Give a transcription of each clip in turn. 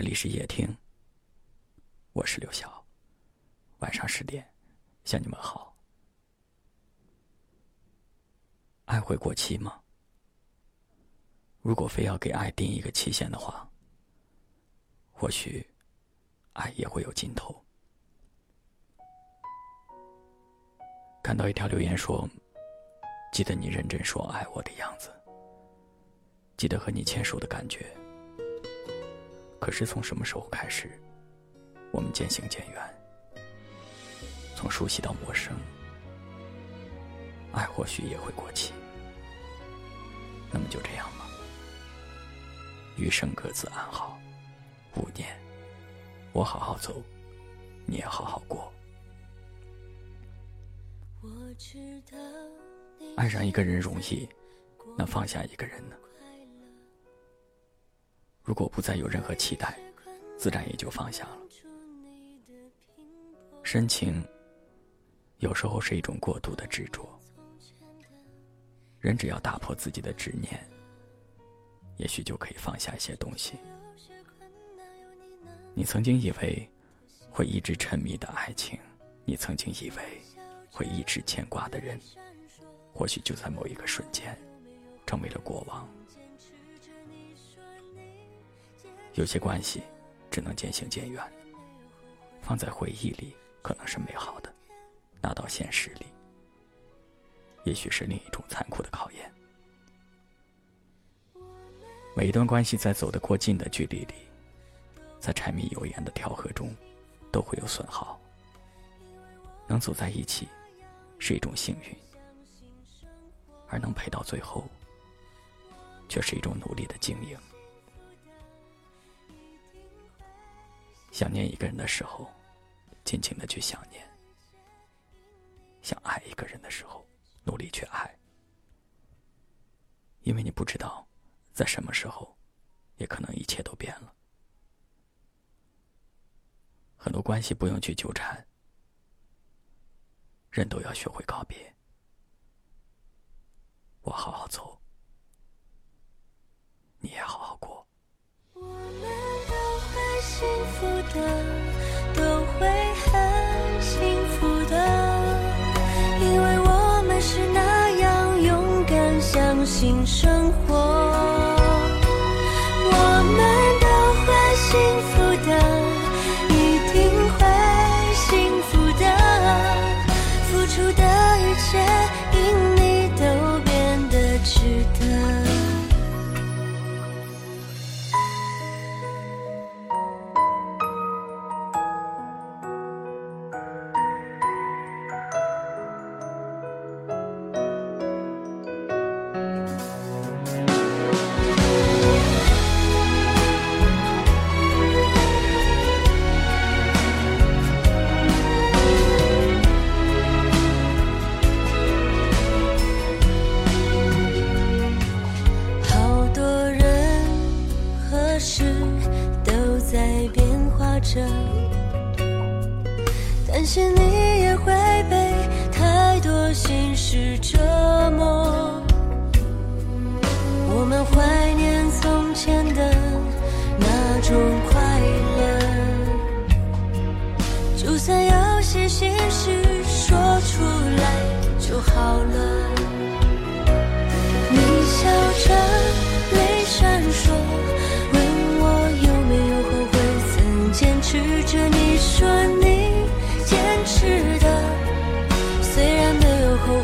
这里是夜听，我是刘晓。晚上十点，向你们好。爱会过期吗？如果非要给爱定一个期限的话，或许爱也会有尽头。看到一条留言说：“记得你认真说爱我的样子，记得和你牵手的感觉。”可是从什么时候开始，我们渐行渐远？从熟悉到陌生，爱或许也会过期。那么就这样吧，余生各自安好。五年，我好好走，你也好好过。爱上一个人容易，那放下一个人呢？如果不再有任何期待，自然也就放下了。深情有时候是一种过度的执着，人只要打破自己的执念，也许就可以放下一些东西。你曾经以为会一直沉迷的爱情，你曾经以为会一直牵挂的人，或许就在某一个瞬间，成为了过往。有些关系，只能渐行渐远。放在回忆里可能是美好的，拿到现实里，也许是另一种残酷的考验。每一段关系在走得过近的距离里，在柴米油盐的调和中，都会有损耗。能走在一起，是一种幸运；而能陪到最后，却是一种努力的经营。想念一个人的时候，尽情的去想念；想爱一个人的时候，努力去爱。因为你不知道，在什么时候，也可能一切都变了。很多关系不用去纠缠，人都要学会告别。我好好走，你也好好过。幸福的都会很幸福的，因为我们是那样勇敢，相信生活。着，担心你也会被太多心事折磨。我们怀念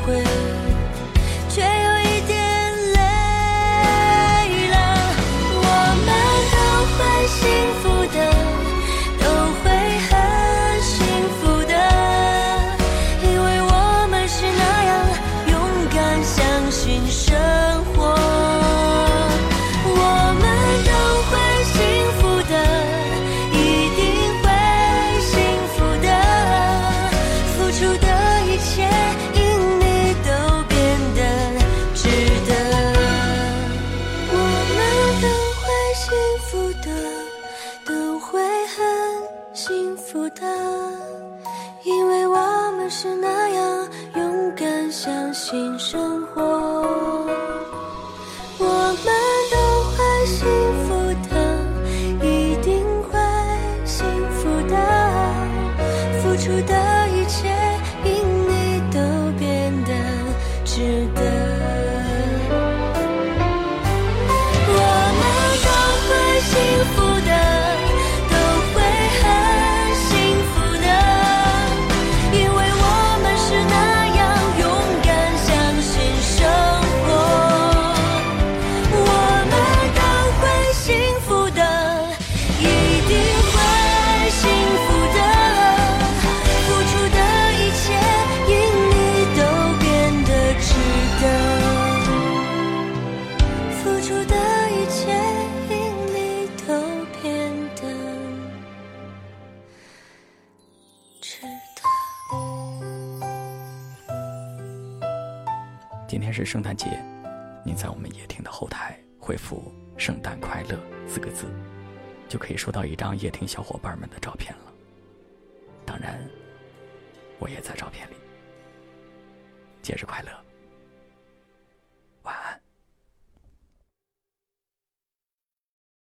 会相信生活。我们都会幸福的一定会幸福的付出的今天是圣诞节，您在我们夜听的后台回复“圣诞快乐”四个字，就可以收到一张夜听小伙伴们的照片了。当然，我也在照片里。节日快乐！